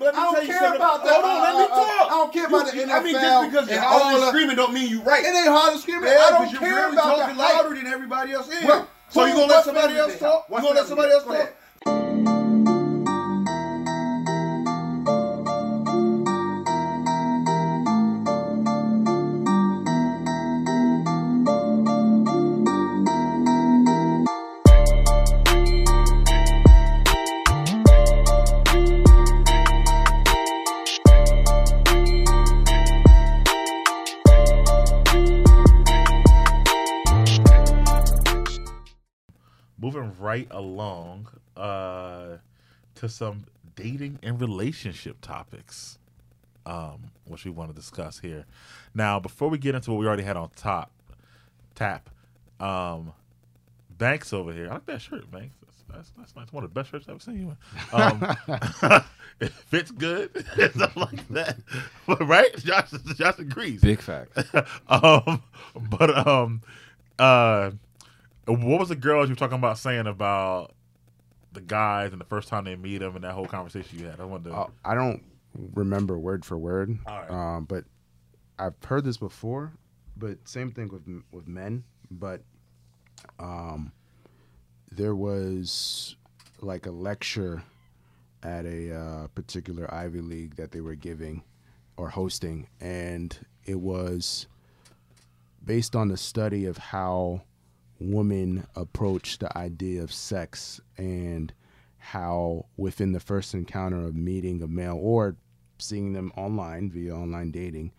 let me I don't tell you care something. about that. Hold on, let me talk. I don't care about the You- I mean, NFL just because you're all screaming don't mean you right. It ain't hard to scream. I don't you're care about talking the hype. louder than everybody else is. So you gonna let somebody else talk? You gonna let somebody else talk? Right along uh, to some dating and relationship topics, um, which we want to discuss here. Now, before we get into what we already had on top, tap, um, Banks over here. I like that shirt, Banks. That's, that's, that's nice. One of the best shirts I've ever seen. Um, it fits good. Stuff like that. right? Josh, Josh agrees. Big fact. um, but um, uh, what was the girl you were talking about saying about the guys and the first time they meet them and that whole conversation you had? I wanted to. Uh, I don't remember word for word, right. um, but I've heard this before. But same thing with with men. But um, there was like a lecture at a uh, particular Ivy League that they were giving or hosting, and it was based on the study of how women approach the idea of sex and how within the first encounter of meeting a male or seeing them online via online dating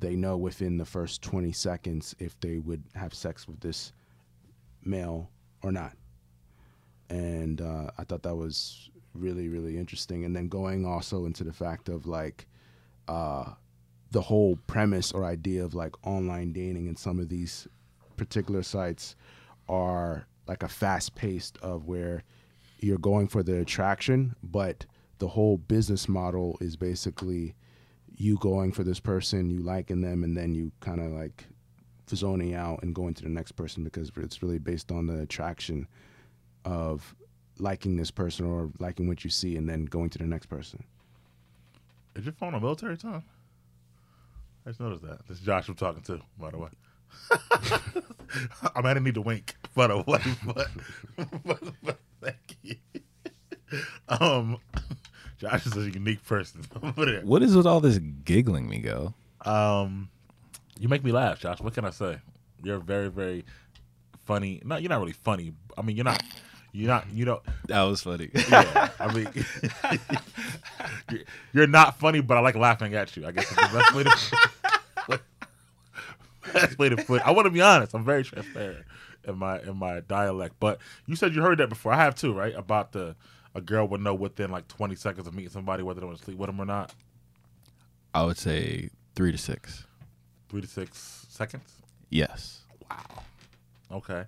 they know within the first 20 seconds if they would have sex with this male or not. And uh, i thought that was really really interesting. And then going also into the fact of like uh, the whole premise or idea of like online dating and some of these particular sites are like a fast paced of where you're going for the attraction, but the whole business model is basically you going for this person, you liking them, and then you kind of like zoning out and going to the next person because it's really based on the attraction of liking this person or liking what you see and then going to the next person. Is your phone on military time? I just noticed that. This is Josh I'm talking to, by the way. I might need to wink, by the way, but, but, but thank you. Um, Josh is a unique person. What is with all this giggling, Migo? Um, you make me laugh, Josh. What can I say? You're very, very funny. No, you're not really funny. I mean, you're not. You're not. You don't. That was funny. Yeah, I mean, you're, you're not funny, but I like laughing at you. I guess is the best way to. Best way to put. I want to be honest. I'm very transparent in my in my dialect. But you said you heard that before. I have too, right? About the a girl would know within like 20 seconds of meeting somebody whether they want to sleep with them or not. I would say three to six. Three to six seconds. Yes. Wow. Okay.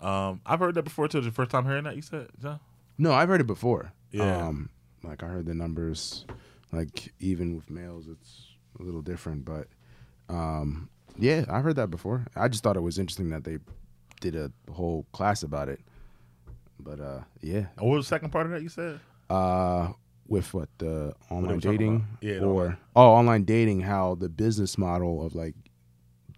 Um, I've heard that before too. The first time hearing that, you said, John. No, I've heard it before. Yeah. Um, like I heard the numbers, like even with males, it's a little different. But um, yeah, I heard that before. I just thought it was interesting that they did a whole class about it. But uh, yeah, And what was the second part of that you said? uh, with what the online talking dating. Yeah, or online- oh, online dating, how the business model of like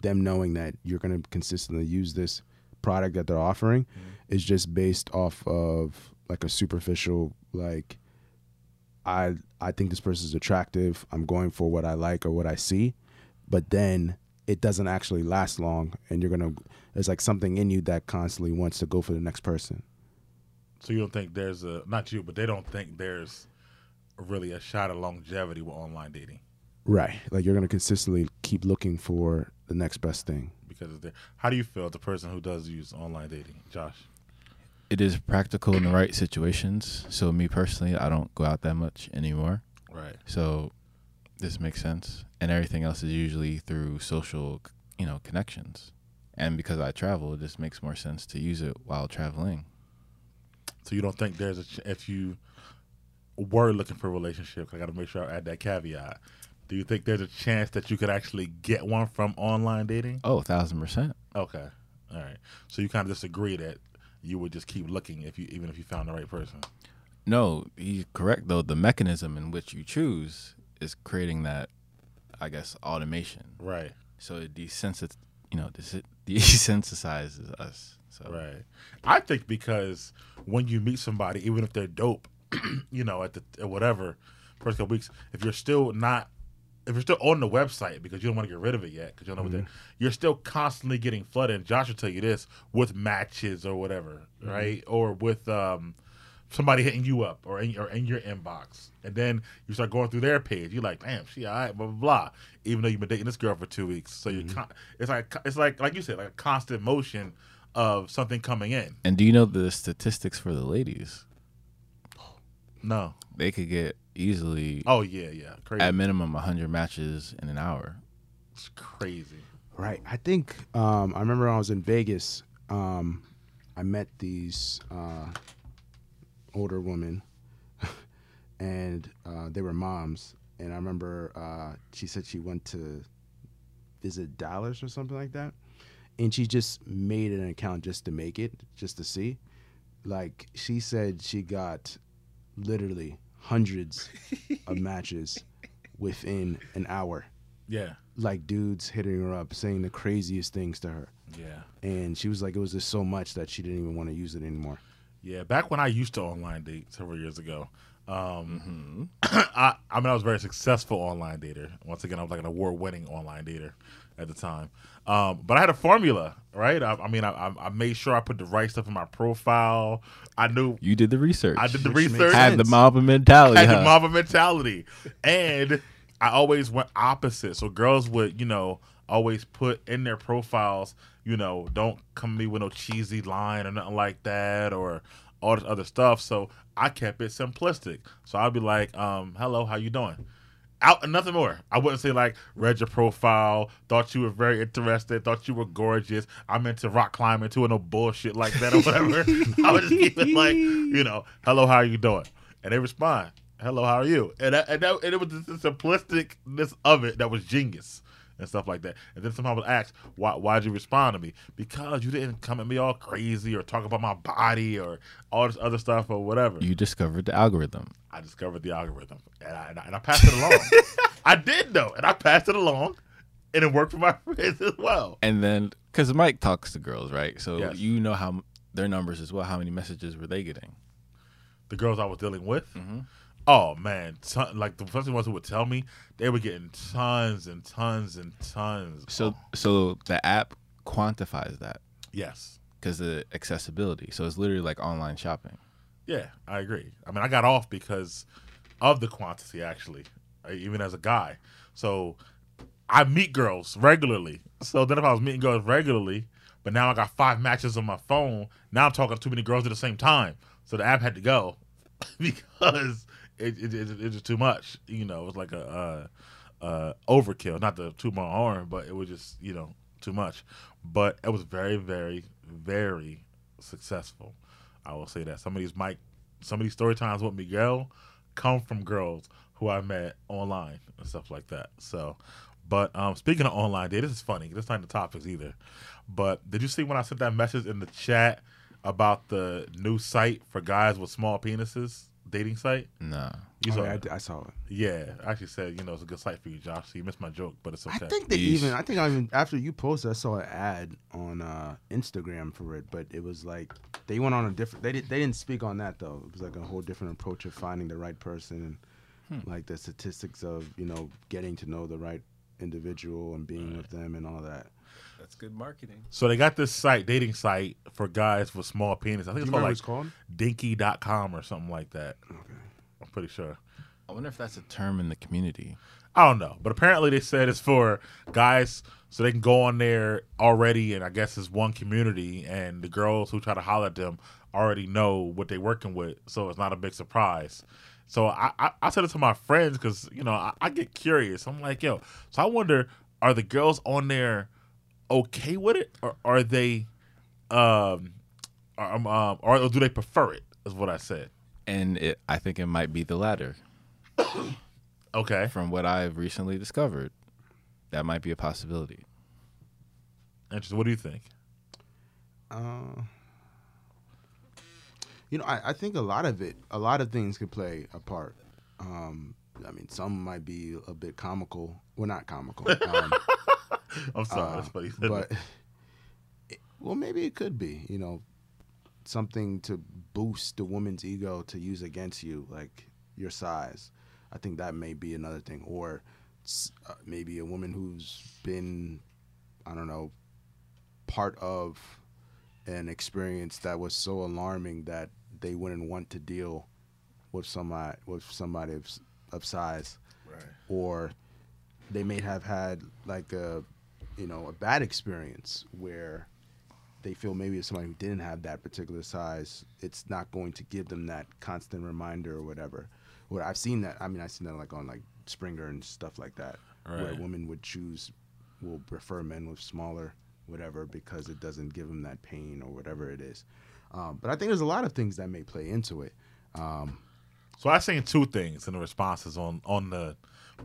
them knowing that you're going to consistently use this product that they're offering Mm-hmm. is just based off of like a superficial like I I think this person is attractive. I'm going for what I like or what I see, but then it doesn't actually last long, and you're gonna. There's like something in you that constantly wants to go for the next person. So you don't think there's a not you, but they don't think there's really a shot of longevity with online dating Right. Like you're gonna consistently keep looking for the next best thing. because of the. How do you feel as a person who does use online dating, Josh? It is practical in the right situations. So me personally, I don't go out that much anymore. Right. So this makes sense. And everything else is usually through social, you know, connections. And because I travel, it just makes more sense to use it while traveling. So you don't think there's a ch- if you were looking for a relationship? I got to make sure I add that caveat. Do you think there's a chance that you could actually get one from online dating? Oh, a thousand percent. Okay. All right. So you kind of disagree that you would just keep looking if you even if you found the right person. No, he's correct though. The mechanism in which you choose is creating that, I guess, automation. Right. So it desensit, you know, des- desensitizes us. So Right. I think because when you meet somebody, even if they're dope, you know, at the at whatever first couple weeks, if you're still not, if you're still on the website because you don't want to get rid of it yet because you don't know what they're, you're still constantly getting flooded. And Josh will tell you this with matches or whatever, right? Or with um, somebody hitting you up or in, or in your inbox, and then you start going through their page. You're like, damn, she all right, blah blah blah. Even though you've been dating this girl for two weeks, so you're con- it's like it's like like you said, like a constant motion of something coming in. And do you know the statistics for the ladies? No. They could get easily Oh yeah, yeah. Crazy. at minimum 100 matches in an hour. it's crazy. Right. I think um, I remember when I was in Vegas. Um, I met these uh, older woman, and uh, they were moms. And I remember uh, she said she went to visit Dallas or something like that, and she just made an account just to make it, just to see. Like she said, she got literally hundreds of matches within an hour Yeah. like dudes hitting her up saying the craziest things to her Yeah. and she was like it was just so much that she didn't even want to use it anymore Yeah. Back when I used to online date several years ago, um, Mm-hmm. I, I mean, I was a very successful online dater. Once again, I was like an award-winning online dater at the time. Um, but I had a formula, right? I, I mean, I, I- I made sure I put the right stuff in my profile. I knew You did the research. I did the Which makes research. Had the sense. mob mentality. I had the huh? mama mentality. And I always went opposite. So girls would, you know, always put in their profiles, you know, don't come to me with no cheesy line or nothing like that or all this other stuff. So I kept it simplistic. So I'd be like, um, hello, how you doing? Out and nothing more. I wouldn't say like read your profile, thought you were very interested, thought you were gorgeous. I'm into rock climbing too, and no bullshit like that or whatever. I would just keep it like, you know, hello, how you doing? And they respond, hello, how are you? And that, and, that, and it was the simplisticness of it that was genius and stuff like that. And then someone would ask, why why'd you respond to me? Because you didn't come at me all crazy or talk about my body or all this other stuff or whatever. You discovered the algorithm. I discovered the algorithm and I, and I, and I passed it along. I did though, and I passed it along, and it worked for my friends as well. And then, because Mike talks to girls, right? So Yes. you know how their numbers as well. How many messages were they getting? The girls I was dealing with, Mhm. Oh man, ton, like the first ones who would tell me, they were getting tons and tons and tons. So, Oh, so the app quantifies that yes, because the accessibility. So it's literally like online shopping. yeah, I agree. I mean, I got off because of the quantity, actually, uh, even as a guy. So I meet girls regularly. So then if I was meeting girls regularly, but now I got five matches on my phone, now I'm talking to too many girls at the same time. So the app had to go because it, it, it, it was too much. You know, it was like a uh, uh, overkill. Not the two my arm, but it was just you know too much. But it was very, very, very successful. I will say that some of these Mike, some of these story times with Miguel come from girls who I met online and stuff like that. So, but um, speaking of online dating, this is funny. This not the topics either. But did you see when I sent that message in the chat about the new site for guys with small penises, dating site? Nah. You Oh, saw yeah, I it? d- I, saw it Yeah, I actually said you know it's a good site for you, Josh. So you missed my joke, but it's okay. i think they Yeesh. even i think i even after you posted i saw an ad on uh instagram for it but it was like they went on a different they, did, they didn't speak on that though it was like a whole different approach of finding the right person and like the statistics of you know getting to know the right individual and being with them and all that That's good marketing. So they got this site, dating site for guys with small penis. I think it's called what like it's called dinky.com or something like that. okay I'm pretty sure. I wonder if that's a term in the community. I don't know, but apparently they said it's for guys so they can go on there already, and I guess it's one community, and the girls who try to holler at them already know what they're working with, so it's not a big surprise. So I, I, I said it to my friends because you know I, I get curious. I'm like, yo, so I wonder, are the girls on there okay with it, or are they, um, um, um or do they prefer it? Is what I said. And it, I think it might be the latter. Okay. From what I've recently discovered, that might be a possibility. Interesting. What do you think? Uh, You know, I, I think a lot of it, a lot of things could play a part. Um, I mean, some might be a bit comical. Well, not comical. Um, I'm sorry, uh, that's funny. but well, maybe it could be. You know, something to boost the woman's ego to use against you, like your size. I think that may be another thing, or uh, maybe a woman who's been, I don't know, part of an experience that was so alarming that they wouldn't want to deal with somebody with somebody of, of size right. or they may have had like a you know a bad experience where they feel maybe if somebody who didn't have that particular size it's not going to give them that constant reminder or whatever. Where i've seen that i mean i've seen that like on like springer and stuff like that where women would choose will prefer men with smaller whatever because it doesn't give them that pain or whatever it is. Um, but i think there's a lot of things that may play into it. Um, So I seen two things in the responses on on the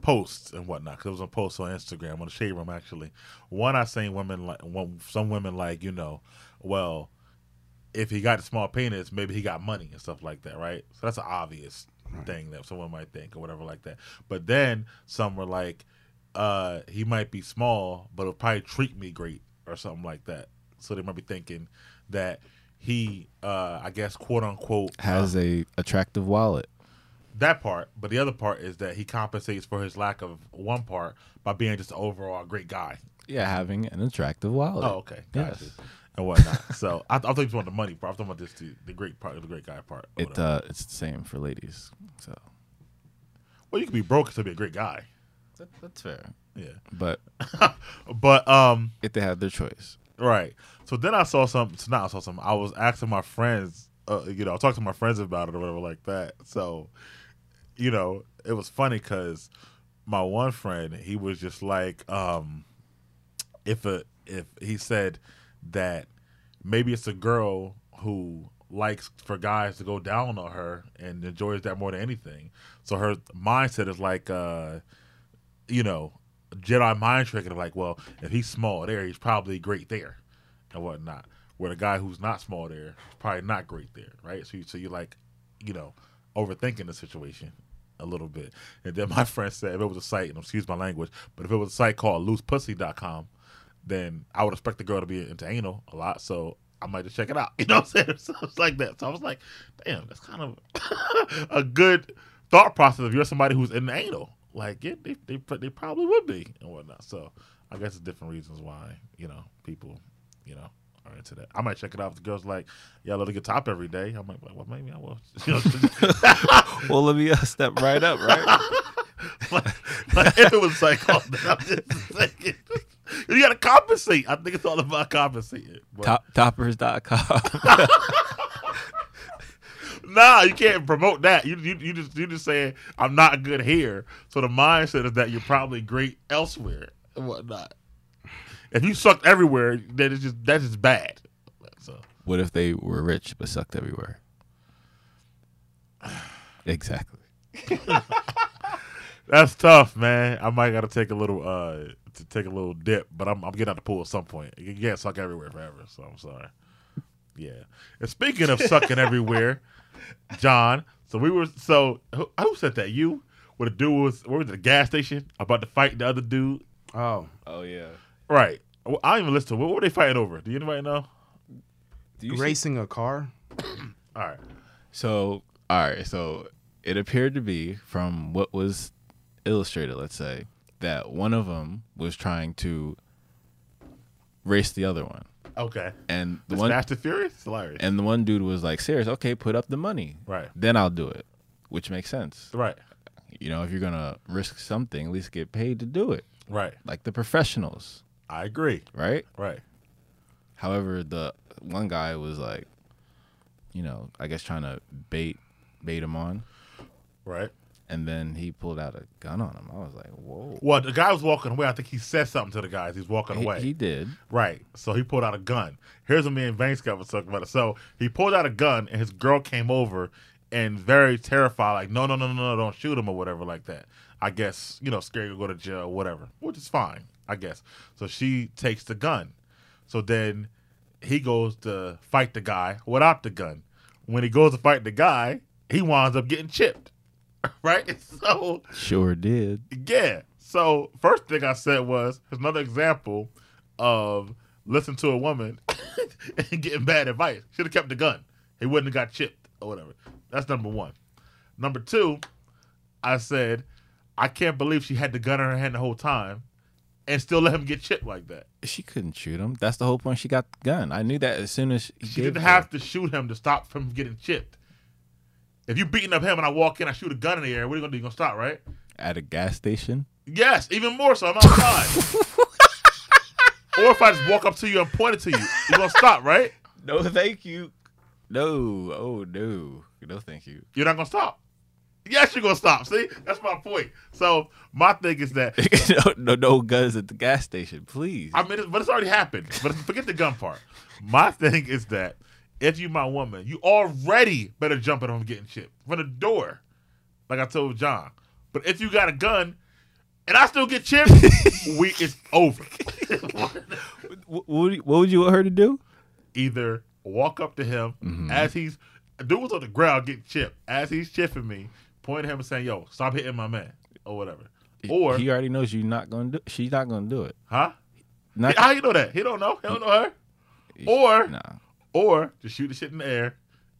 posts and whatnot. Cause it was a post on Instagram on the shade room actually. One I seen women like one, some women like you know, well, if he got a small penis, maybe he got money and stuff like that, right? So that's an obvious thing that someone might think or whatever like that. But then some were like, uh, he might be small, but he'll probably treat me great or something like that. So they might be thinking that he, uh, I guess, quote unquote, Has a attractive wallet. That part, but the other part is that he compensates for his lack of one part by being just overall a great guy. Yeah, having an attractive wallet. Oh, okay, gotcha. Yes. And whatnot. so I, I thought you wanted the money part. I'm talking about this the, the great part, the great guy part. It uh, it's the same for ladies. So well, you can be broke still be a great guy. that, that's fair. Yeah, But but um, if they have their choice, right. So then I saw some. So now I saw some. I was asking my friends. Uh, you know, I talked to my friends about it or whatever like that. So, you know, it was funny because my one friend, he was just like, um, if a if he said that maybe it's a girl who likes for guys to go down on her and enjoys that more than anything. So her mindset is like, uh, you know, Jedi mind trick of like, well, if he's small there, he's probably great there and whatnot. Where the guy who's not small there is probably not great there, right? So you, so you like, you know, overthinking the situation a little bit. And then my friend said if it was a site, and excuse my language, but if it was a site called loosepussy.com, then I would expect the girl to be into anal a lot. So I might just check it out. You know what I'm saying? So it's like that. So I was like, damn, that's kind of a good thought process if you're somebody who's in anal. Like, yeah, they, they, they probably would be and whatnot. So I guess it's different reasons why, you know, people, you know, are into that. I might check it out if the girl's like, yeah, I love to get top every day. I'm like, well, maybe I will. Well, let me uh, step right up, right? like, like, if it was like, oh, I'm just saying. You got to compensate. I think it's all about compensating. But- Top, toppers.com. Nah, you can't promote that. You you, you just you just saying I'm not good here. So the mindset is that you're probably great elsewhere and whatnot. If you sucked everywhere, then it's just that's just bad. So what if they were rich but sucked everywhere? Exactly. that's tough, man. I might gotta take a little uh to take a little dip, but I'm I'm getting out the pool at some point. You can't suck everywhere forever, so I'm sorry. Yeah. And speaking of sucking everywhere, John. So we were so who, who said that? You? Where the dude was? Where was it? The gas station about to fight the other dude? oh Oh yeah. Right. Well, I don't even listen to. What were they fighting over? Do anybody know? Do you see- racing a car All right. So, all right. So it appeared to be from what was illustrated, let's say, that one of them was trying to race the other one, Okay. and the This one Fast and Furious? It's hilarious. and the one dude was like, "Serious? Okay, put up the money, right. then I'll do it," which makes sense. Right. You know, if you're gonna risk something, at least get paid to do it, Right. like the professionals, I agree. right? Right. However, the one guy was like, you know, I guess trying to bait bait him on, Right. and then he pulled out a gun on him. I was like, whoa. Well, the guy was walking away. I think he said something to the guys. He's walking He, away. he did. Right. So he pulled out a gun. Here's what me and Vane Scott was talking about it. So he pulled out a gun and his girl came over and very terrified, like, no, no, no, no, no, don't shoot him or whatever like that. I guess, you know, scared to go to jail or whatever, which is fine, I guess. So she takes the gun. So then he goes to fight the guy without the gun. when he goes to fight the guy, he winds up getting chipped. Right? So Sure did. yeah. So first thing I said was here's another example of listen to a woman and getting bad advice. Should have kept the gun. He wouldn't have got chipped or whatever. That's number one. Number two, I said I can't believe she had the gun in her hand the whole time and still let him get chipped like that. She couldn't shoot him. That's the whole point. She got the gun. I knew that as soon as he She didn't have to shoot him to stop from getting chipped. If you beating up him and I walk in, I shoot a gun in the air, what are you gonna do? You gonna stop, right? at a gas station. Yes, even more so. I'm outside. or if I just walk up to you and point it to you, you're gonna stop, right? No, thank you. No, oh no, no, thank you. You're not gonna stop. Yes, you're gonna stop. See, that's my point. So my thing is that no, no, no guns at the gas station, please. I mean, it's, but it's already happened. But forget the gun part. My thing is that if you my woman, you already better jump it on getting chipped from the door, like I told John. But if you got a gun and I still get chipped, we it's over. what, what, would you- what would you want her to do? Either walk up to him mm-hmm. as he's dude was on the ground getting chipped as he's chipping me, pointing at him and saying, "Yo, stop hitting my man," or whatever. Or he already knows you're not gonna do. She's not gonna do it. huh? Not How you know that? He don't know. He don't know her. Or nah, or just shoot the shit in the air,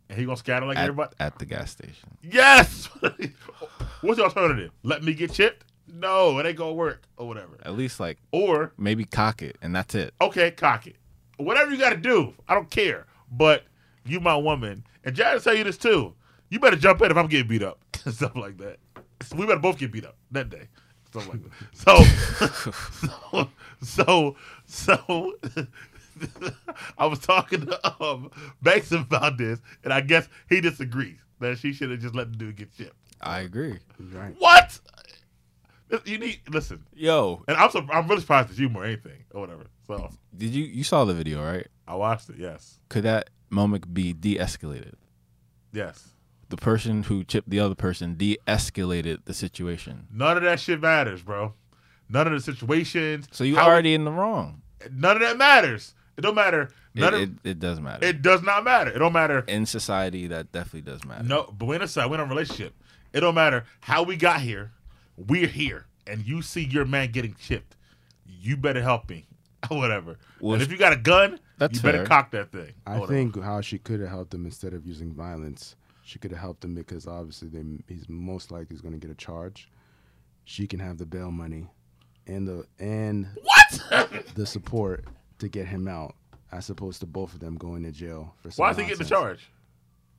and he gonna scatter like at, everybody. at the gas station. Yes. What's the alternative? Let me get chipped? No, it ain't gonna work or whatever. At least like Or maybe cock it, and that's it. okay, cock it. Whatever you got to do, I don't care. But you, my woman, and Jared tell you this too. You better jump in if I'm getting beat up, and stuff like that. We better both get beat up that day, stuff like that. So, so, so, so. I was talking to um, Banks about this, and I guess he disagrees that she should have just let the dude get shipped. I agree. Right. What? You need listen, Yo, and I'm so, I'm really surprised it's you more anything or whatever. So did you you saw the video right? I watched it. Yes, Could that moment be de-escalated? yes. The person who chipped the other person de-escalated the situation. None of that shit matters, bro. None of the situations. So you how- already in the wrong. None of that matters. It don't matter. It, None it, of it does matter. it does not matter. It don't matter. in society, that definitely does matter. No, but we're in a side. We're in a relationship. It don't matter how we got here. We're here, and you see your man getting chipped. You better help me, whatever. Well, and if you got a gun, that's you better fair. cock that thing. I whatever. think how she could have helped him instead of using violence, she could have helped him because obviously they, he's most likely going to get a charge. She can have the bail money and the and what? the support to get him out, as opposed to both of them going to jail for. Some Why is he getting a charge?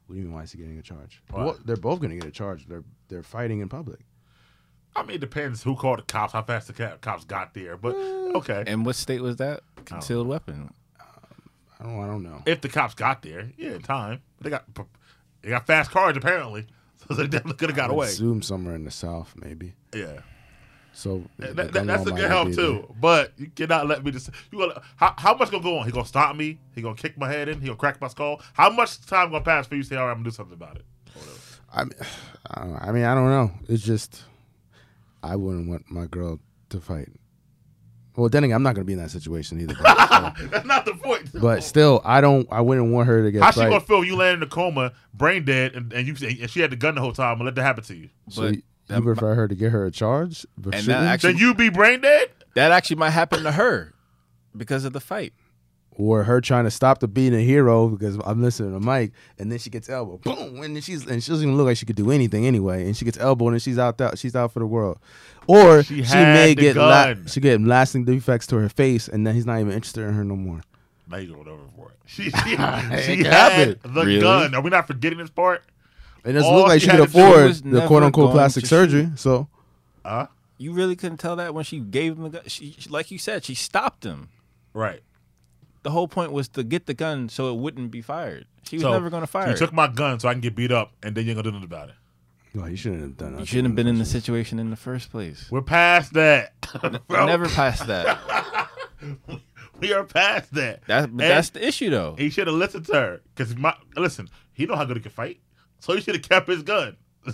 What do you mean? Why is he getting a charge? Why? Well, they're both going to get a charge. They're they're fighting in public. I mean, it depends who called the cops, how fast the ca- cops got there. But mm. okay, And what state was that? Concealed weapon. Um, I don't. I don't know. if the cops got there, yeah, in time. They got they got fast cars apparently, so they definitely could have got away. Assume somewhere in the south, maybe. Yeah, So That- that- that's a good help too. But you cannot let me just. You gonna how, how much gonna go on? He gonna stop me? He gonna kick my head in? He gonna crack my skull? How much time gonna pass for you to say, all right, I'm gonna do something about it? I mean, I, don't. I mean, I don't know. It's just I wouldn't want my girl to fight. Well, then again, I'm not going to be in that situation either. But, so- That's not the point. but still, I don't. I wouldn't want her to get how she gonna feel? You land in a coma, brain dead, and, and you and she had the gun the whole time, and let that happen to you. so But you, you prefer her to get her a charge? And that actually- Then you be brain dead? That actually might happen to her because of the fight. Or her trying to stop the being a hero because I'm listening to Mike, and then she gets elbowed, boom, and then she's and she doesn't even look like she could do anything anyway, and she gets elbowed and she's out that she's out for the world, or She she, may get la- she get lasting defects to her face, and then he's not even interested in her no more. Now you going over for it. She, she, she had happen. the Really? gun. Are we not forgetting this part? It doesn't All look like she she could afford was the quote unquote plastic to surgery. So Huh? You really couldn't tell that when she gave him the gun. She, she- like you said, she stopped him. Right. The whole point was to get the gun so it wouldn't be fired. She was So, never going to fire. You it. took my gun so I can get beat up, and then you ain't gonna do nothing about it. no, you shouldn't have done that. you shouldn't have been in the situation in the first place. We're past that. bro. Never past that. We are past that. That And that's the issue though. he should have listened to her. Cause my listen, he know how good he can fight, so he should have kept his gun.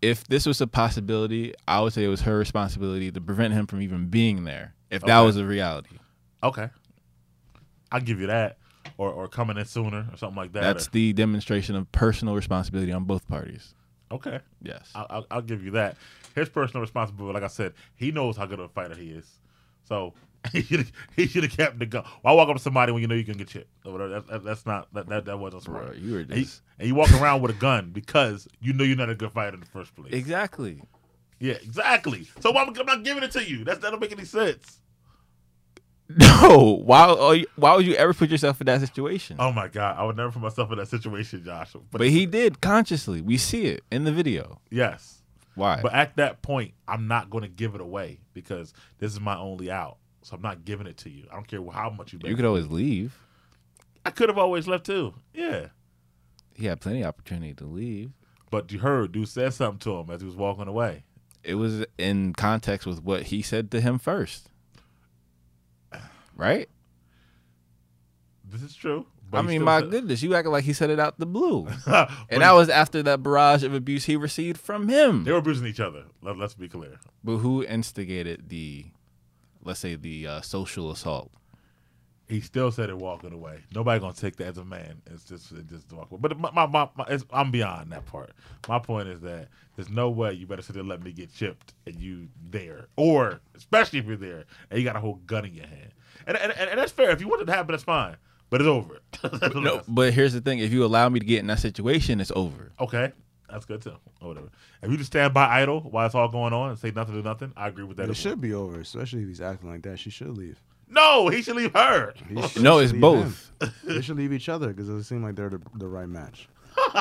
If this was a possibility, I would say it was her responsibility to prevent him from even being there. If that was a reality. Okay, I'll give you that. or or coming in sooner or something like that. That's or- the demonstration of personal responsibility on both parties. okay. Yes. I'll, I'll, I'll give you that. His personal responsibility, like I said, he knows how good of a fighter he is. So he should he should have kept the gun. Why walk up to somebody when you know you can get chipped? Whatever. That, that, that's not that, that that wasn't smart. Bro, you were and, you, just and you walk around with a gun because you know you're not a good fighter in the first place. exactly. Yeah, exactly. So why I'm, I'm not giving it to you. That's that don't make any sense. No. Why? Oh, why would you ever put yourself in that situation? Oh my god, I would never put myself in that situation, Josh. But, but he did consciously. We see it in the video. yes, Why? but at that point, I'm not going to give it away because this is my only out. So I'm not giving it to you. I don't care how much you. you could always leave. I could have always left too. Yeah. He had plenty of opportunity to leave. But you heard dude said something to him as he was walking away. It was in context with what he said to him first. Right? This is true. I mean, my said- goodness, you acting like he said it out the blue. And that was after that barrage of abuse he received from him. they were abusing each other. Let, let's be clear. But who instigated the, let's say, the uh, social assault? He still said it walking away. Nobody gonna take that as a man. It's just it just walk away. But my, my, my, my it's, I'm beyond that part. My point is that there's no way you better sit there and let me get chipped and you there, or especially if you're there and you got a whole gun in your hand. And and, and, and that's fair. If you want it to happen, that's fine. But it's over. That's what it No, but here's the thing: if you allow me to get in that situation, it's over. Okay, that's good too. Or whatever. If you just stand by idle while it's all going on and say nothing to nothing, I agree with that. It as well. should be over, especially if he's acting like that. She should leave. No, he should leave her. Should- No, it's both. they should leave each other because it doesn't seem like they're the, the right match.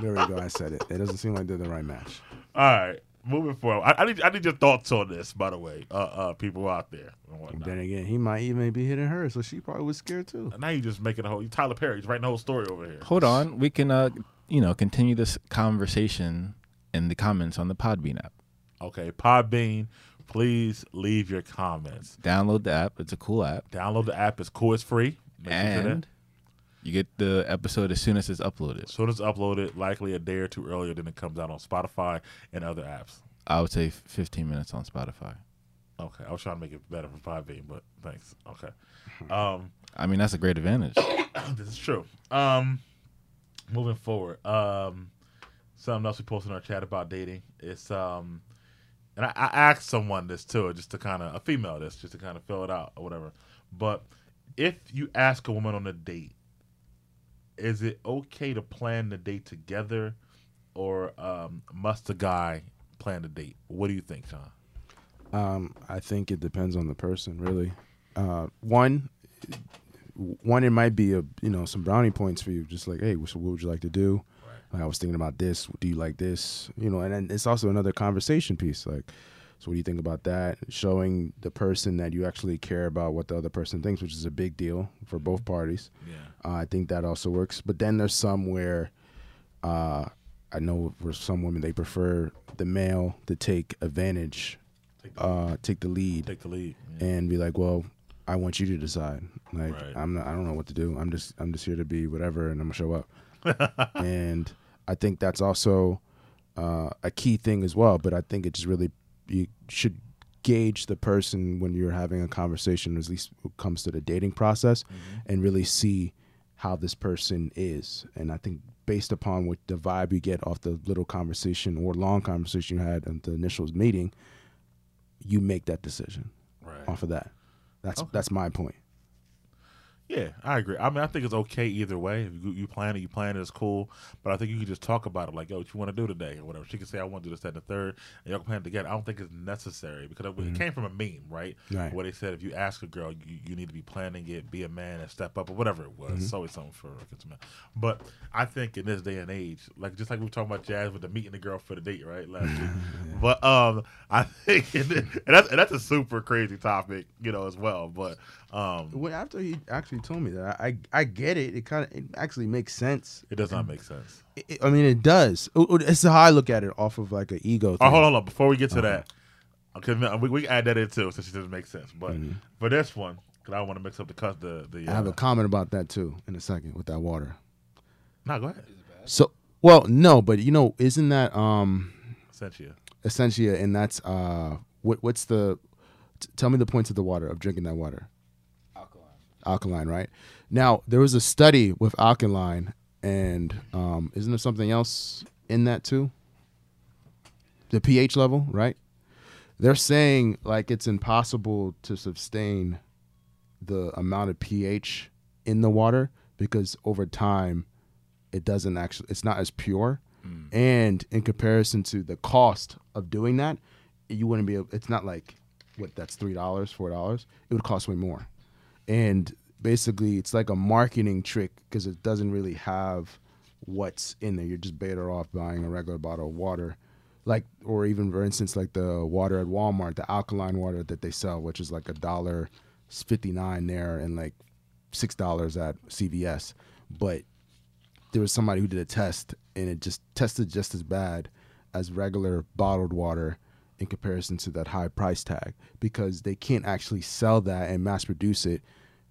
there we go. I said it. It doesn't seem like they're the right match. All right, moving forward. I, I need I need your thoughts on this, by the way, uh, uh, people out there. and. Then again, he might even be hitting her, so she probably was scared too. Now you're just making a whole. Tyler Perry, he's writing the whole story over here. Hold on, we can, uh, you know, continue this conversation in the comments on the Podbean app. Okay, Podbean, please leave your comments. Download the app; it's a cool app, Download the app. It's cool. It's free. Make use of and you get the episode as soon as it's uploaded. as soon as it's uploaded, likely a day or two earlier than it comes out on Spotify and other apps. I would say 15 minutes on Spotify. Okay, I was trying to make it better for Podbean, but thanks. Okay, um, I mean, that's a great advantage. this is true. Um, moving forward, um, something else we posted in our chat about dating. It's um, and I, I asked someone this too, just to kind of a female this, just to kind of fill it out or whatever. But if you ask a woman on a date, is it okay to plan the date together, or um, must a guy plan the date? What do you think, John? Um, I think it depends on the person, really. Uh, one, one, it might be a you know some brownie points for you, just like, hey, so what would you like to do? Like, I was thinking about this. Do you like this? You know, and then it's also another conversation piece. Like, so what do you think about that? Showing the person that you actually care about what the other person thinks, which is a big deal for both parties. Yeah. Uh, I think that also works. But then there's some where uh, I know for some women they prefer the male to take advantage, Take the, uh, take the lead, take the lead. Yeah. and be like, "Well, I want you to decide. Like, Right. I'm not. I don't know what to do. I'm just. I'm just here to be whatever, and I'm gonna show up." and I think that's also uh, a key thing as well. But I think it just really you should gauge the person when you're having a conversation, at least when it comes to the dating process, mm-hmm. and really see how this person is. And I think based upon what the vibe you get off the little conversation or long conversation you had at the initial meeting, you make that decision Right. off of that. That's Okay. that's my point. Yeah, I agree. I mean, I think it's okay either way. If you, you plan it, you plan it, it's cool. But I think you can just talk about it, like, yo, what you want to do today, or whatever. She can say, I want to do this, that, and the third, and y'all can plan it together. I don't think it's necessary because it, it came from a meme, right? Right. Where they said if you ask a girl, you, you need to be planning it, be a man, and step up, or whatever it was. It's always something for a man. But I think in this day and age, like just like we were talking about Jas with the meeting the girl for the date, right? Last week. But um, I think, and that's and that's a super crazy topic, you know, as well. But um, Well, after he actually told me that, I I get it. It kind of it actually makes sense. it does not make sense. It- it- I mean, it does. It's how I look at it, off of like an ego. Oh, hold on, hold on. Before we get to that, because we, we add that in too, since it doesn't make sense. But for this one, because I don't want to mix up the cut. The the. I have Uh, a comment about that too in a second with that water. no, go ahead. So, well, no, but you know, isn't that um Essentia. Essentia? And that's uh, what what's the? T- tell me the points of the water of drinking that water. Alkaline, right? Now there was a study with alkaline, and um, isn't there something else in that too? The pH level, right? They're saying like it's impossible to sustain the amount of pH in the water because over time it doesn't actually it's not as pure and in comparison to the cost of doing that you wouldn't be able it's not like what that's three dollars four dollars it would cost way more and basically it's like a marketing trick because it doesn't really have what's in there. You're just better off buying a regular bottle of water. Like or even for instance like the water at walmart the alkaline water that they sell which is like a dollar 59 there and like six dollars at cvs but there was somebody who did a test and it just tested just as bad as regular bottled water in comparison to that high price tag because they can't actually sell that and mass produce it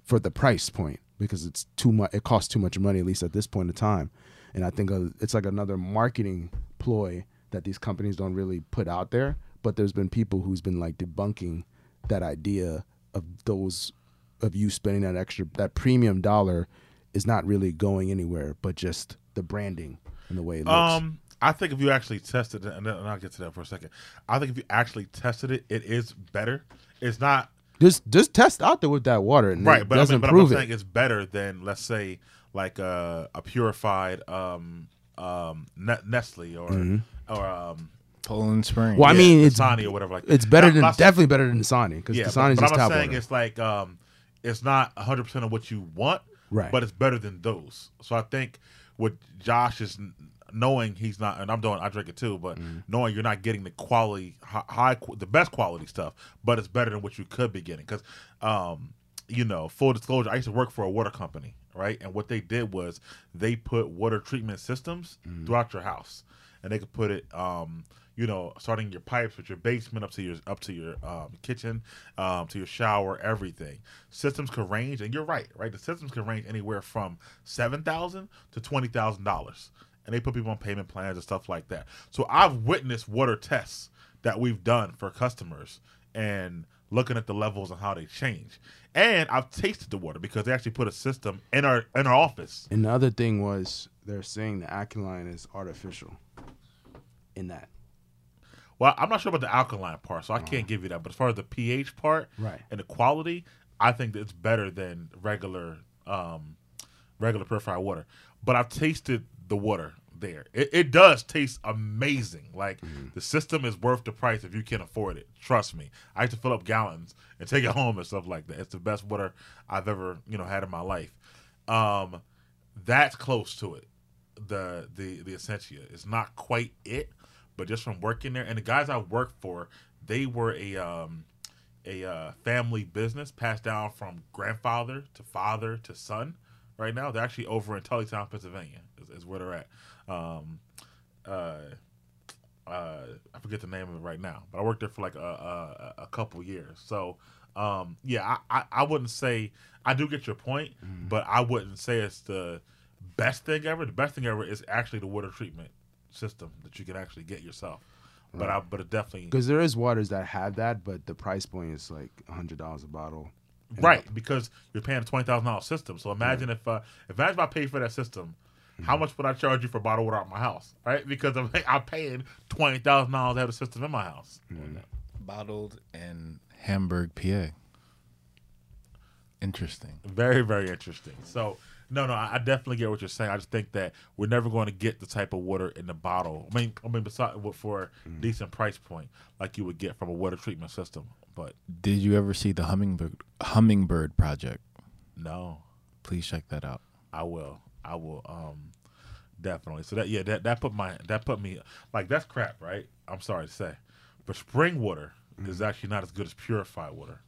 for the price point because it's too much it costs too much money at least at this point in time. And i think uh, it's like another marketing ploy that these companies don't really put out there but there's been people who's been like debunking that idea of those of you spending that extra that premium dollar is not really going anywhere but just the branding and the way it looks. Um, I think if you actually tested it, and, then, I'll get to that for a second. I think if you actually tested it, it is better. It's not just just test out there with that water and right, it but, I doesn't mean, but I'm prove saying it it's better than let's say like a, a purified um um Nestle or or um Poland Spring. Mm-hmm. well i yeah, mean it's Dasani or whatever like that. it's better Not- than not- definitely better than Dasani because yeah, Dasani's but, just but I'm tap saying water. it's like um it's not 100 percent of what you want, Right. But it's better than those. So I think what Josh is n- knowing he's not, and I'm doing, I drink it too, but Mm-hmm. knowing you're not getting the quality, hi- high, the best quality stuff, but it's better than what you could be getting. Because, um, you know, full disclosure, I used to work for a water company, right? And what they did was they put water treatment systems Mm-hmm. throughout your house, and they could put it, um, you know, starting your pipes with your basement up to your up to your um, kitchen, um, to your shower, everything. Systems could range, and you're right, right? The systems can range anywhere from seven thousand to twenty thousand dollars, and they put people on payment plans and stuff like that. So I've witnessed water tests that we've done for customers, and looking at the levels and how they change. And I've tasted the water because they actually put a system in our in our office. and the other thing was they're saying the alkaline is artificial in that Well, I'm not sure about the alkaline part, so I can't give you that. But as far as the pH part Right. and the quality, I think that it's better than regular um, regular purified water. But I've tasted the water there. It, it does taste amazing. Like the system is worth the price if you can afford it. Trust me. I used to fill up gallons and take it home and stuff like that. It's the best water I've ever you know had in my life. Um, that's close to it. The the the Essentia is not quite it, but just from working there and the guys I worked for, they were a um a uh, family business passed down from grandfather to father to son. Right now, they're actually over in Tullytown, Pennsylvania, is, is where they're at. Um, uh, uh, I forget the name of it right now, but I worked there for like a, a, a couple years. So, um, yeah, I, I, I wouldn't say I do get your point, but I wouldn't say it's the best thing ever. The best thing ever is actually the water treatment system that you can actually get yourself. But I, but it definitely because there is waters that have that but the price point is like a hundred dollars a bottle And right because you're paying a twenty thousand dollars system. So imagine if uh, imagine if I paid for that system, how mm-hmm. much would I charge you for bottled water out my house? Right, because I'm, I'm paying twenty thousand dollars to have a system in my house. Mm-hmm. Bottled in Hamburg, PA. Interesting. Very very interesting. So no no I, I definitely get what you're saying. I just think that we're never going to get the type of water in the bottle. I mean I mean besides for a mm-hmm. decent price point like you would get from a water treatment system. But Did you ever see the Hummingbird Hummingbird Project? no, Please check that out. I will. I will. Um, definitely. So that yeah, that that put my that put me like that's crap, right? I'm sorry to say, but spring water is actually not as good as purified water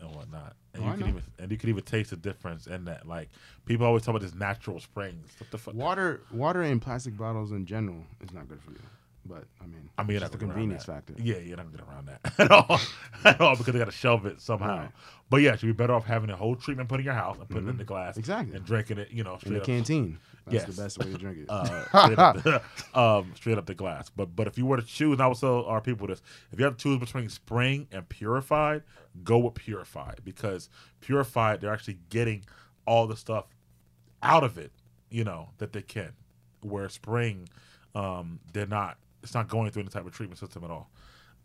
and whatnot. And Oh, you I can know. even and you can even taste the difference in that. Like people always talk about this natural springs. What the fuck? water water in plastic bottles in general is not good for you but i mean I mean, it's the gonna get around convenience factor Yeah, you're not gonna get around that at all, at all, because they got to shelve it somehow. Right. But yeah, you'd be better off having a whole treatment put in your house and putting it in the glass, Mm-hmm. Exactly. and drinking it. You know, in straight the up. canteen that's Yes. the best way to drink it uh, straight, up the, um, straight up the glass. But but if you were to choose, and I would tell our people this: if you have to choose between spring and purified, go with purified because purified they're actually getting all the stuff out of it, you know, that they can. Where spring, um, they're not. It's not going through any type of treatment system at all.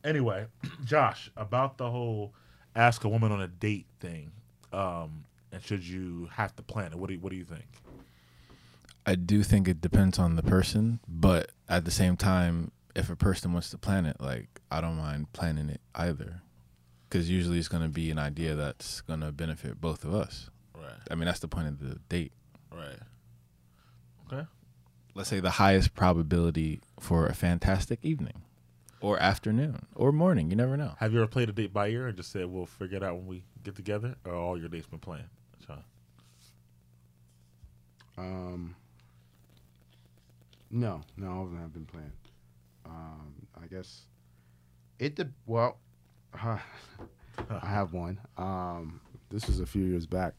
Anyway, Josh, about the whole ask a woman on a date thing, um, and should you have to plan it? What do you, What do you think? I do think it depends on the person, but at the same time, if a person wants to plan it, like I don't mind planning it either, because usually it's going to be an idea that's going to benefit both of us. Right. I mean, that's the point of the date. Right. Okay. Let's say the highest probability for a fantastic evening, or afternoon, or morning. You never know. Have you ever played a date by ear and just said we'll figure it out when we get together, or all your dates been planned, Sean? Um, no, no, all of them have been playing. Um, I guess it did well. I have one. Um, this was a few years back.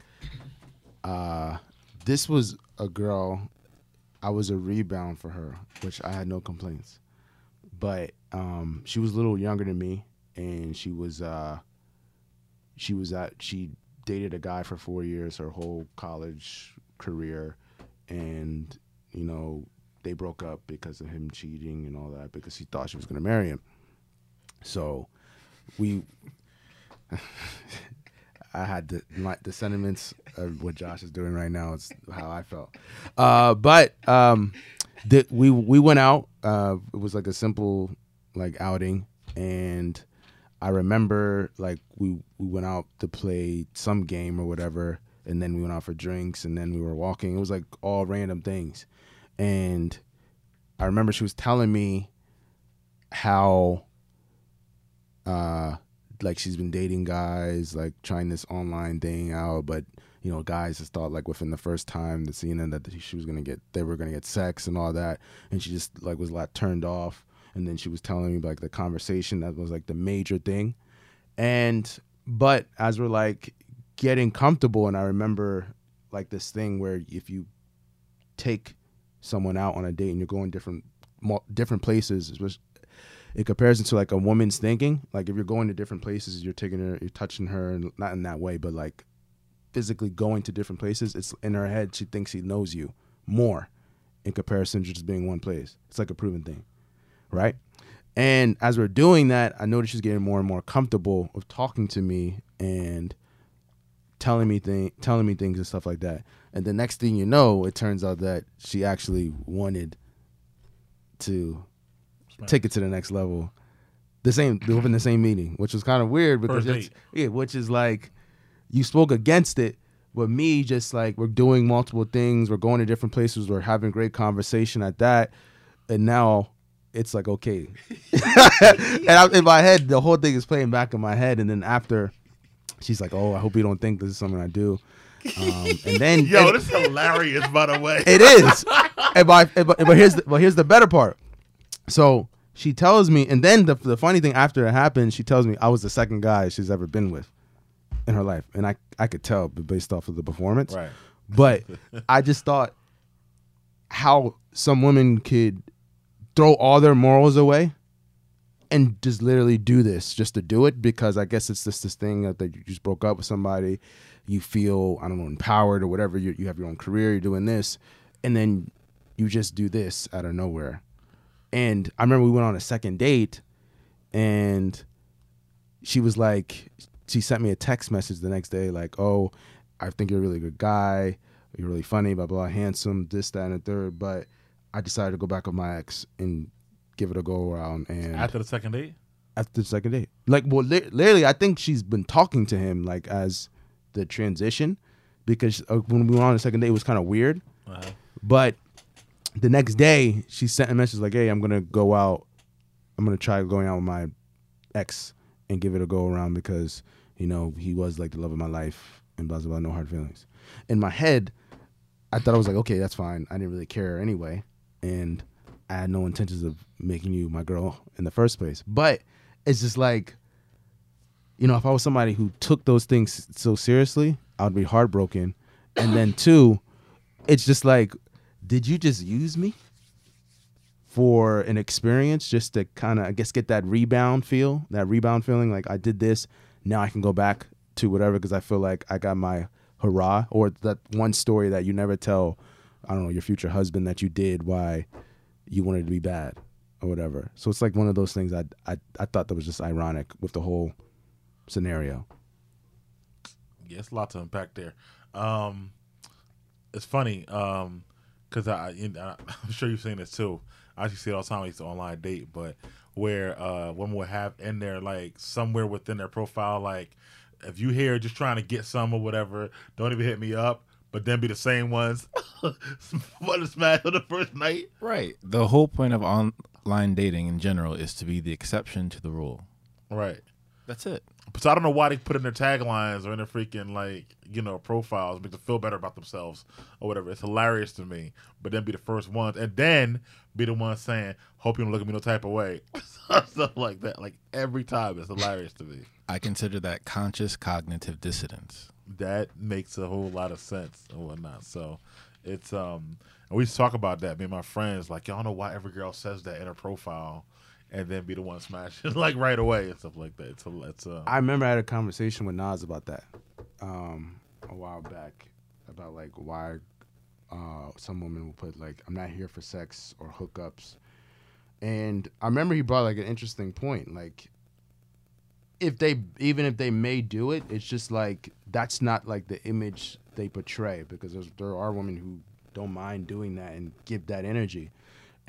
Uh, this was a girl. I was a rebound for her, which I had no complaints. But um, she was a little younger than me, and she was uh, she was at she dated a guy for four years, her whole college career, and you know they broke up because of him cheating and all that because he thought she was going to marry him. So we I had the my, the sentiments of what Josh is doing right now. is how I felt. Uh, but um, the, we we went out. Uh, it was like a simple like outing, and I remember like we we went out to play some game or whatever, and then we went out for drinks, and then we were walking. It was like all random things, and I remember she was telling me how uh like she's been dating guys, like trying this online thing out, but you know, guys just thought like within the first time the seeing them that she was gonna get, they were gonna get sex and all that, and she just like was like turned off. And then she was telling me like the conversation that was like the major thing, and but as we're like getting comfortable, and I remember like this thing where if you take someone out on a date and you're going different different places, in comparison to like a woman's thinking like if you're going to different places you're taking her you're touching her and not in that way but like physically going to different places it's in her head she thinks she knows you more in comparison to just being one place. It's like a proven thing right? And as we're doing that i noticed she's getting more and more comfortable of talking to me and telling me thing telling me things and stuff like that. And the next thing you know it turns out that she actually wanted to take it to the next level. The same within the same meeting, which was kind of weird because First it's, date. yeah, which is like you spoke against it, but me just like we're doing multiple things, we're going to different places, we're having great conversation at that, and now it's like okay, and I, in my head the whole thing is playing back in my head, and then after she's like, oh, I hope you don't think this is something I do, um, and then Yo, and- this is hilarious, by the way. it is. and by, and by- but here's the, but here's the better part. So she tells me, and then the the funny thing after it happened, she tells me I was the second guy she's ever been with in her life, and I I could tell based off of the performance. Right. But I just thought how some women could throw all their morals away and just literally do this just to do it because I guess it's just this thing that that you just broke up with somebody, you feel I don't know empowered or whatever. You you have your own career, you're doing this, and then you just do this out of nowhere. And I remember we went on a second date, and she was like, she sent me a text message the next day like, oh, I think you're a really good guy, you're really funny, blah blah, handsome, this that and the third, but I decided to go back with my ex and give it a go around and After the second date, after the second date. Like, well, li- literally, I think she's been talking to him like as the transition, because uh, when we went on the second date, it was kind of weird. uh But the next day, she sent a message like, "Hey, I'm gonna go out. I'm gonna try going out with my ex and give it a go around because you know he was like the love of my life and blah blah blah. No hard feelings." In my head, I thought I was like, "Okay, that's fine. I didn't really care anyway, and I had no intentions of making you my girl in the first place." But it's just like, you know, if I was somebody who took those things so seriously, I would be heartbroken. And then two, it's just like, did you just use me for an experience just to kind of, I guess, get that rebound feel, that rebound feeling? Like I did this, now I can go back to whatever because I feel like I got my hurrah or that one story that you never tell i don't know your future husband that you did why you wanted to be bad or whatever so it's like one of those things i i, I thought that was just ironic with the whole scenario Yeah, it's a lot to unpack there. Um, it's funny because I, you know, I'm sure you've seen this too. I actually see it all the time. I used to online date, but where uh, women would have in there like somewhere within their profile, like if you here just trying to get some or whatever, don't even hit me up. But then be the same ones want to smash on the first night. Right. The whole point of online dating in general is to be the exception to the rule. Right. That's it. So I don't know why they put in their taglines or in their freaking like you know profiles make them feel better about themselves or whatever. It's hilarious to me. But then be the first ones and then be the ones saying, "Hope you don't look at me no type of way," stuff like that. Like every time, it's hilarious to me. I consider that conscious cognitive dissidence. That makes a whole lot of sense and whatnot. So it's um, and we used to talk about that. Me and my friends like, y'all know why every girl says that in her profile. And then be the one smashing like right away and stuff like that. So it's a, I remember I had a conversation with Jas about that um, a while back about like why uh, some women will put like I'm not here for sex or hookups, and I remember he brought like an interesting point. Like if they even if they may do it, it's just like that's not like the image they portray because there are women who don't mind doing that and give that energy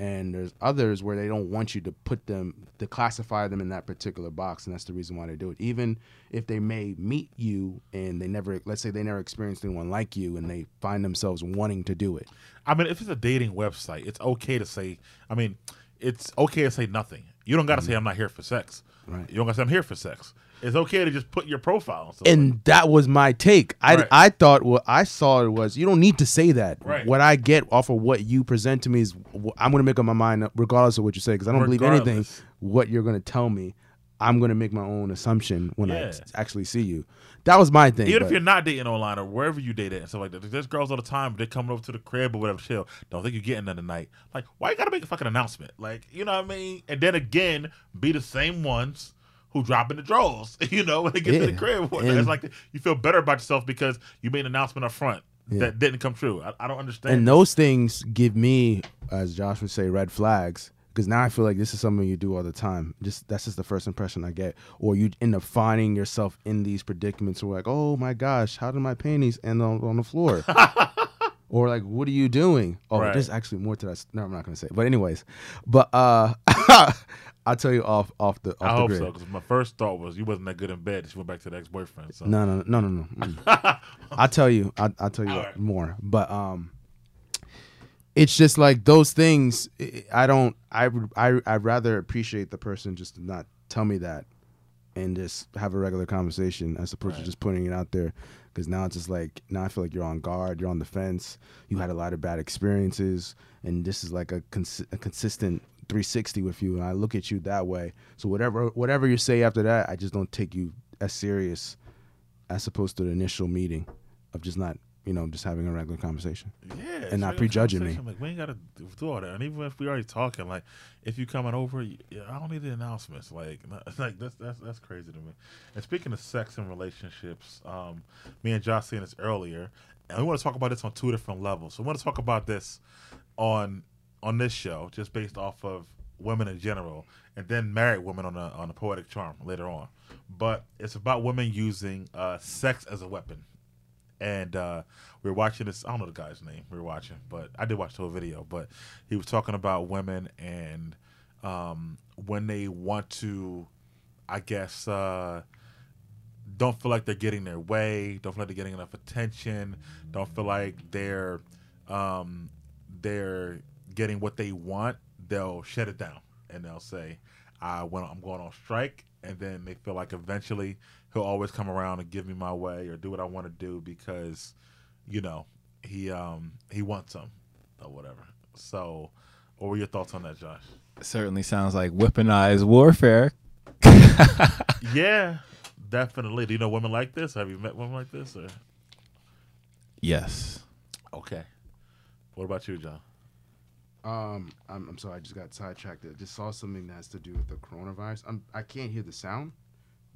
and there's others where they don't want you to put them to classify them in that particular box and that's the reason why they do it even if they may meet you and they never let's say they never experienced anyone like you and they find themselves wanting to do it I mean, if it's a dating website, it's okay to say. I mean, it's okay to say nothing. You don't got to mm-hmm. say I'm not here for sex. Right. You don't got to say I'm here for sex. It's okay to just put your profile. and like that was my take I, Right. I thought what i saw was you don't need to say that Right. what i get off of what you present to me is i'm going to make up my mind regardless of what you say because i don't believe anything what you're going to tell me i'm going to make my own assumption when i Yeah. s- actually see you that was my thing Even but- if you're not dating online or wherever you date at and stuff like that, there's girls all the time. They're coming over to the crib or whatever. Chill. Don't think you're getting none tonight. Like, why you gotta make a fucking announcement? Like, you know what I mean? And then again, be the same ones who drop in the drawers. You know, when they get to the Yeah. crib, it's like you feel better about yourself because you made an announcement up front Yeah. that didn't come true. I, I don't understand. and those things give me as josh would say red flags because now i feel like this is something you do all the time just that's just the first impression i get or you end up finding yourself in these predicaments where like oh my gosh how did my panties end on, on the floor or like what are you doing oh Right. there's actually more to that no i'm not gonna say it. but anyways but uh i'll tell you off off the off I the hope grid so because my first thought was you wasn't that good in bed. She went back to the ex boyfriend. So No, no, no, no, no. Mm. I'll tell you. I'll, I'll tell you right. more. But um, it's just like those things. I- I don't. I. I. I'd rather appreciate the person just to not tell me that, and just have a regular conversation as opposed to just putting it out there. Because now it's just like now I feel like you're on guard. You're on the fence. You had a lot of bad experiences, and this is like a, cons- a consistent 360 with you. And I look at you that way. So whatever whatever you say after that, I just don't take you as serious as opposed to the initial meeting of just not, you know, just having a regular conversation. Yeah, And not prejudging me. Like we ain't gotta do all that. And even if we already talking, like if you coming over, I don't need the announcements. Like, not- like that's that's that's crazy to me. And speaking of sex and relationships, um, me and Josh seen this earlier, and we want to talk about this on two different levels. So we want to talk about this on on this show, just based off of women in general, and then married women on a on a poetic charm later on. But it's about women using uh, sex as a weapon and uh, we were watching this. I don't know the guy's name. We were watching, but I did watch the whole video. But he was talking about women and um, when they want to, I guess, uh, don't feel like they're getting their way, don't feel like they're getting enough attention, don't feel like they're um, they're getting what they want. They'll shut it down and they'll say, "I went. I'm going on strike," and then they feel like eventually he'll always come around and give me my way or do what I want to do because, you know, he um he wants them or whatever. So, what were your thoughts on that, Josh? Certainly sounds like weaponized warfare. Yeah, definitely. Do you know women like this? Have you met women like this? Or Yes. okay, what about you, John? Um, I'm, I'm sorry, I just got sidetracked. I just saw something that has to do with the coronavirus. I'm, I can't hear the sound,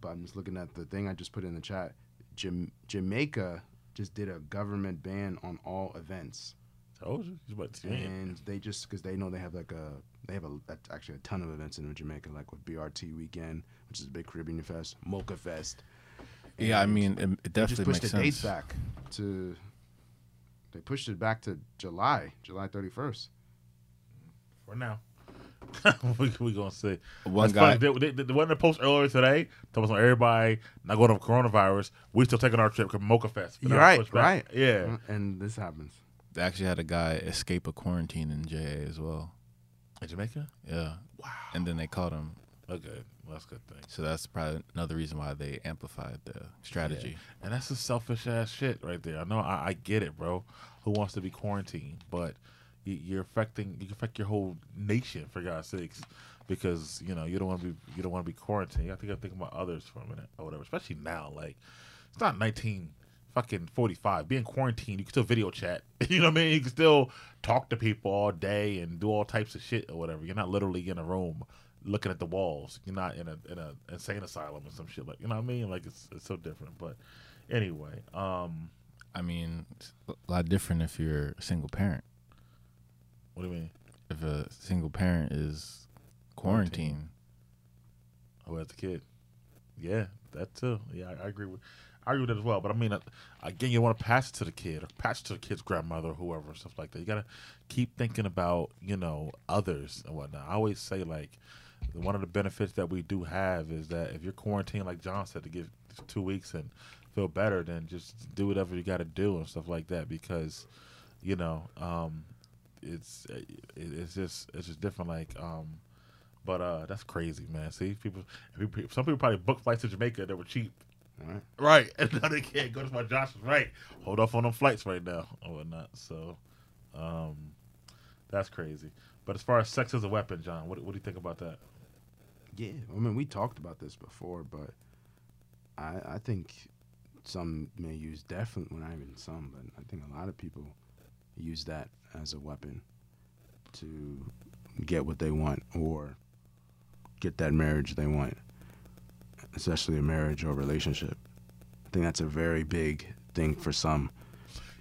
but I'm just looking at the thing I just put in the chat. Jam- Jamaica just did a government ban on all events, Told you. You about to and they just because they know they have like a they have a that's actually a ton of events in Jamaica, like with BRT weekend, which is a big Caribbean fest, Mocha Fest. Yeah, I mean, it, it they just definitely pushed makes the date back to. They pushed it back to July, July thirty first. For now. we we gonna see. One That's guy, funny. They, they, they, wasn't a post earlier today talking about everybody not going to coronavirus. We still taking our trip to Mocha Fest. You're right, right. Yeah. Mm, and this happens. they actually had a guy escape a quarantine in JA as well. In Jamaica. Yeah. Wow. And then they caught him. Okay, well, that's a good thing. So that's probably another reason why they amplified the strategy. And that's a selfish ass shit right there. I know. I, I get it, bro. Who wants to be quarantined? But you, you're affecting. You affect your whole nation for God's sakes, because you know you don't want to be. You don't want to be quarantined. I think I think about others for a minute or whatever. Especially now, like it's not 19 fucking 45. Being quarantined, you can still video chat. You know what I mean? You can still talk to people all day and do all types of shit or whatever. You're not literally in a room looking at the walls. You're not in a in a insane asylum or some shit like you know what I mean? Like it's it's so different. But anyway, um, I mean, it's a lot different if you're a single parent. What do you mean? If a single parent is quarantined, Who has a kid? Yeah, that too. Yeah, I, I agree with. I agree with that as well. But I mean, again, you want to pass it to the kid or pass it to the kid's grandmother or whoever, stuff like that. You gotta keep thinking about you know others and whatnot. I always say like one of the benefits that we do have is that if you're quarantined, like John said, to get two weeks and feel better, then just do whatever you got to do and stuff like that because you know um, it's it, it's just it's just different. Like um, but uh, that's crazy, man. See, people, people, some people probably booked flights to Jamaica that were cheap. Right. Right, and now they can't go. That's why Josh is right. Hold off on them flights right now or whatnot. So, um, that's crazy. But as far as sex as a weapon, John, what, what do you think about that? Yeah, I mean, we talked about this before, but I I think some may use definitely, well, not even some, but I think a lot of people use that as a weapon to get what they want or get that marriage they want, especially a marriage or relationship. I think that's a very big thing for some.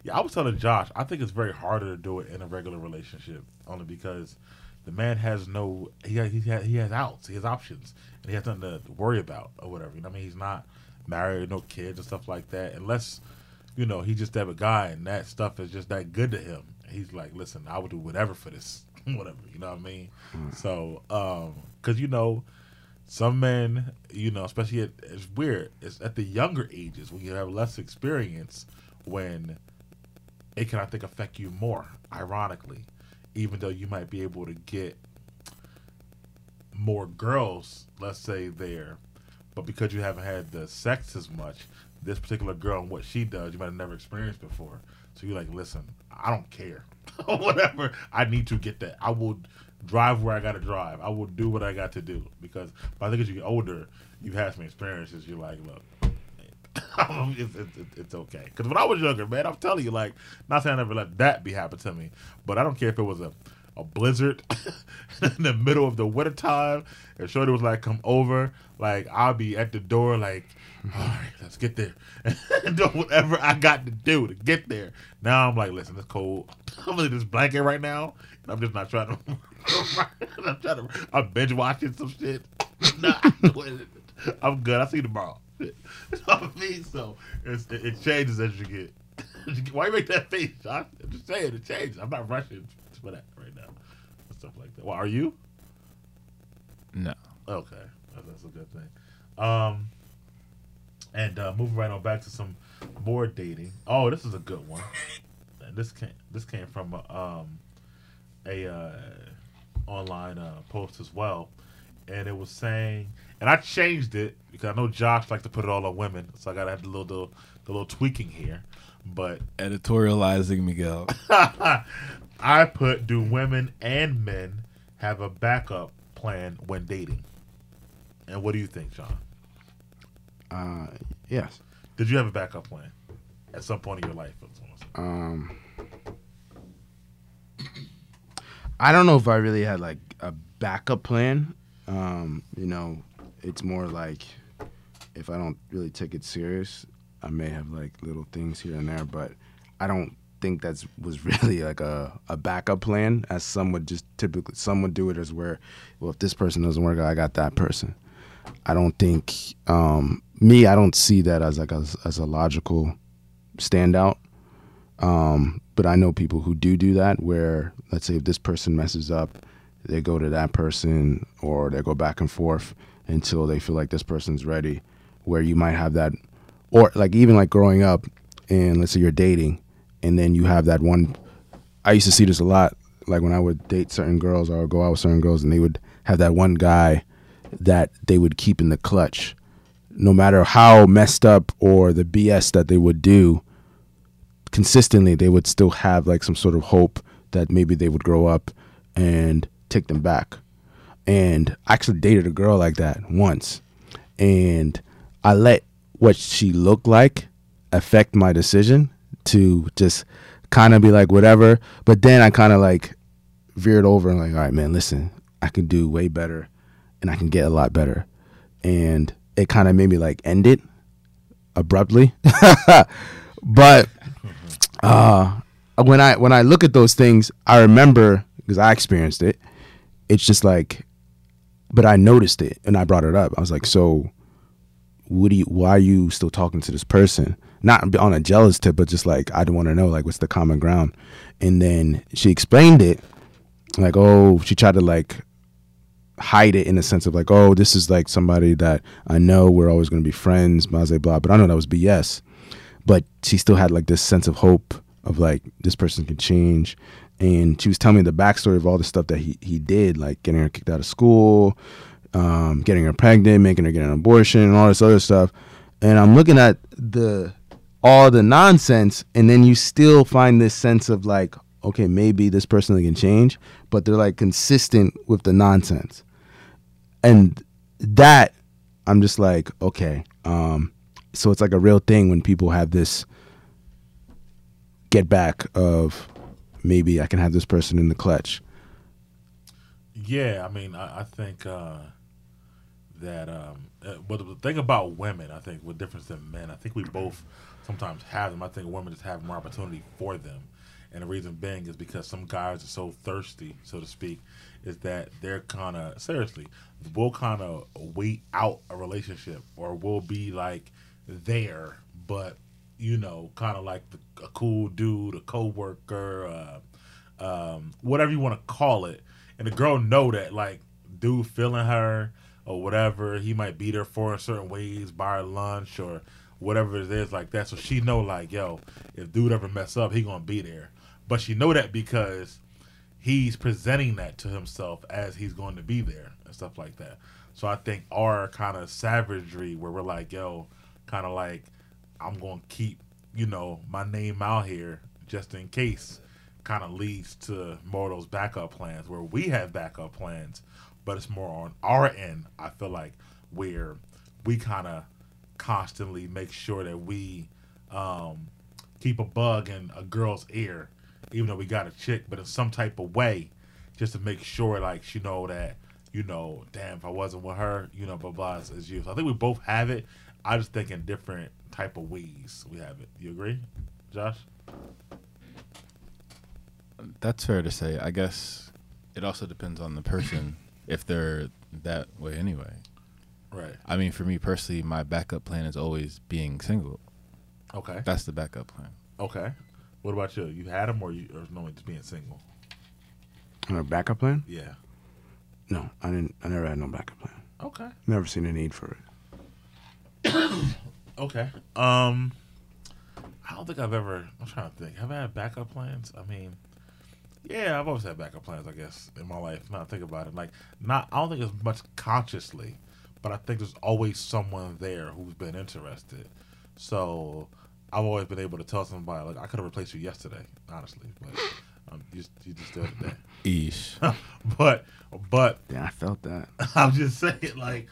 Yeah, I was telling Josh, I think it's very harder to do it in a regular relationship, only because the man has no he has, he has, he has outs, he has options, and he has nothing to worry about or whatever. You know, what I mean, he's not married, no kids and stuff like that, unless you know he's just that guy, and that stuff is just that good to him. He's like, listen, I would do whatever for this, whatever. You know what I mean? So, um, because you know. Some men, you know, especially at, it's weird. It's at the younger ages when you have less experience, when it can I think affect you more, ironically, even though you might be able to get more girls, let's say there, but because you haven't had the sex as much, this particular girl and what she does, you might have never experienced before. So you're like, listen, I don't care. Whatever. I need to get that. I will drive where I gotta drive. I will do what I got to do. Because I think as you get older, you've had some experiences, you're like, look, it's okay. Because when I was younger, man, I'm telling you, like, not saying I never let that be happen to me, but I don't care if it was a, a blizzard in the middle of the winter time. If Shorty was like, come over, like, I'll be at the door, like, all right, let's get there. and do whatever I got to do to get there. Now I'm like, listen, it's cold. I'm in this blanket right now, and I'm just not trying to. I'm trying to. I'm binge watching some shit. nah, I'm good. I'll see you tomorrow. So it, it changes as you get. Why you make that face? I'm just saying it changes. I'm not rushing for that right now. And stuff like that. Well, are you? no. Okay, that's, a good thing. Um, and uh, moving right on back to some more dating. Oh, this is a good one. And this came this came from a, um, a uh, online uh, post as well, and it was saying, and I changed it because I know Josh likes to put it all on women, so I got to have the little the, the little tweaking here. But Editorializing Miguel. I put, do women and men have a backup plan when dating? And what do you think, John? Uh, yes. Did you have a backup plan at some point in your life? That's what I'm saying. Um, I don't know if I really had like a backup plan. Um, you know, it's more like if I don't really take it serious, I may have like little things here and there, but I don't think that's was really like a, a backup plan as some would just typically some would do it as where well if this person doesn't work out, I got that person. I don't think um, me I don't see that as like a, as a logical standout. Um, but I know people who do do that where let's say if this person messes up, they go to that person or they go back and forth until they feel like this person's ready. Where you might have that, or like even like growing up, and let's say you're dating, and then you have that one. I used to see this a lot, like when I would date certain girls or go out with certain girls, and they would have that one guy that they would keep in the clutch, no matter how messed up or the BS that they would do. Consistently, they would still have like some sort of hope that maybe they would grow up and take them back. And I actually dated a girl like that once, and I let what she looked like affect my decision to just kind of be like whatever. But then I kind of like veered over and like, all right, man, listen, I can do way better, and I can get a lot better, and it kind of made me like end it abruptly. but uh, when I when I look at those things, I remember because I experienced it. It's just like, but I noticed it and I brought it up. I was like, so what do you why are you still talking to this person? Not on a jealous tip but just like i don't want to know like what's the common ground? And then she explained it like oh she tried to like hide it in the sense of like oh this is like somebody that i know we're always going to be friends blah blah blah but i know that was bs but she still had like this sense of hope of like this person can change. And she was telling me the backstory of all the stuff that he, he did like getting her kicked out of school um, getting her pregnant, making her get an abortion, and all this other stuff. And I'm looking at the all the nonsense, and then you still find this sense of like, okay, maybe this person can change, but they're like consistent with the nonsense, and that I'm just like, okay. Um, so it's like a real thing when people have this get back of maybe I can have this person in the clutch. Yeah, I mean, I, I think uh, that, um, uh, but the thing about women, I think, with difference than men, I think we both sometimes have them. I think women just have more opportunity for them. And the reason being is because some guys are so thirsty, so to speak, is that they're kind of, seriously, will kind of wait out a relationship or will be like there, but, you know, kind of like the, a cool dude, a coworker, uh, um, whatever you want to call it. And the girl know that, like, dude feeling her or whatever, he might beat her for in certain ways, buy her lunch or whatever it is like that. So she know like, yo, if dude ever mess up, he gonna be there. But she know that because he's presenting that to himself as he's going to be there and stuff like that. So I think our kind of savagery where we're like, yo, kind of like, I'm gonna keep, you know, my name out here just in case kind of leads to those backup plans where we have backup plans, but it's more on our end. I feel like where we kind of constantly make sure that we um, keep a bug in a girl's ear, even though we got a chick, but in some type of way, just to make sure like she know that you know, damn, if I wasn't with her, you know, blah blah as you. So I think we both have it. I just think in different type of ways we have it. You agree, Josh? That's fair to say. I guess it also depends on the person if they're that way anyway. Right. I mean, for me personally, my backup plan is always being single. Okay. That's the backup plan. Okay. What about you? You had them, or you, or normally just being single? On a backup plan? Yeah. No, I didn't. I never had no backup plan. Okay. Never seen a need for it. Okay. Um, I don't think I've ever. I'm trying to think. Have I had backup plans? I mean, yeah, I've always had backup plans. I guess in my life. Now I think about it, like not. I don't think it's much consciously, but I think there's always someone there who's been interested. So I've always been able to tell somebody like I could have replaced you yesterday, honestly, but um, you, you just did it today. Eesh. but but Yeah, I felt that. I'm just saying like.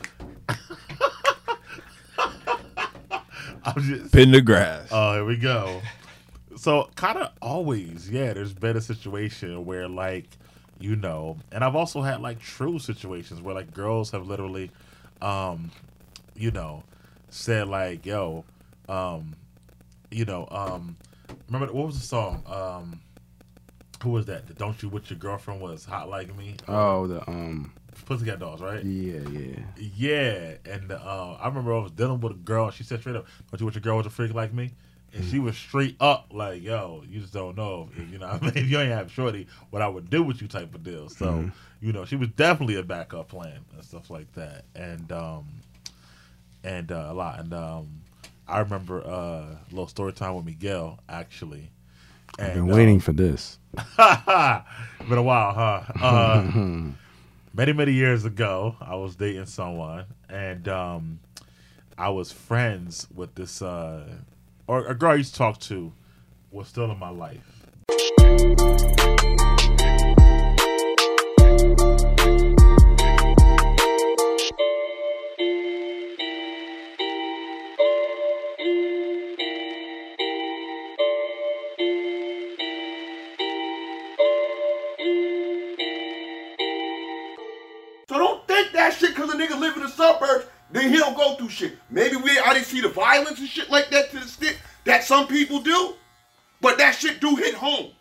I'm just Pin the grass. Oh, here we go. So, kind of always, yeah, there's been a situation where, like, you know, and I've also had, like, true situations where, like, girls have literally, um, you know, said, like, yo, um, you know, um, remember what was the song? Um, who was that? The Don't You With Your Girlfriend was hot like me. Oh, the um, Pussycat Dolls, right? yeah, yeah. Yeah, and uh, I remember I was dealing with a girl. She said straight up, "Don't you wish your girl was a freak like me?" And she was straight up like, "Yo, you just don't know if you know. I mean, if you ain't have shorty, what I would do with you type of deal." So, you know, she was definitely a backup plan and stuff like that, and um, and uh, a lot. And um, I remember uh, a little story time with Miguel actually. And, I've been uh, waiting for this. been a while, huh? Uh, many many years ago, I was dating someone, and um, I was friends with this, uh, or a girl I used to talk to, was still in my life. So don't think that shit because a nigga live in the suburbs, then he don't go through shit. Maybe we I didn't see the violence and shit like that that some people do, but that shit do hit home.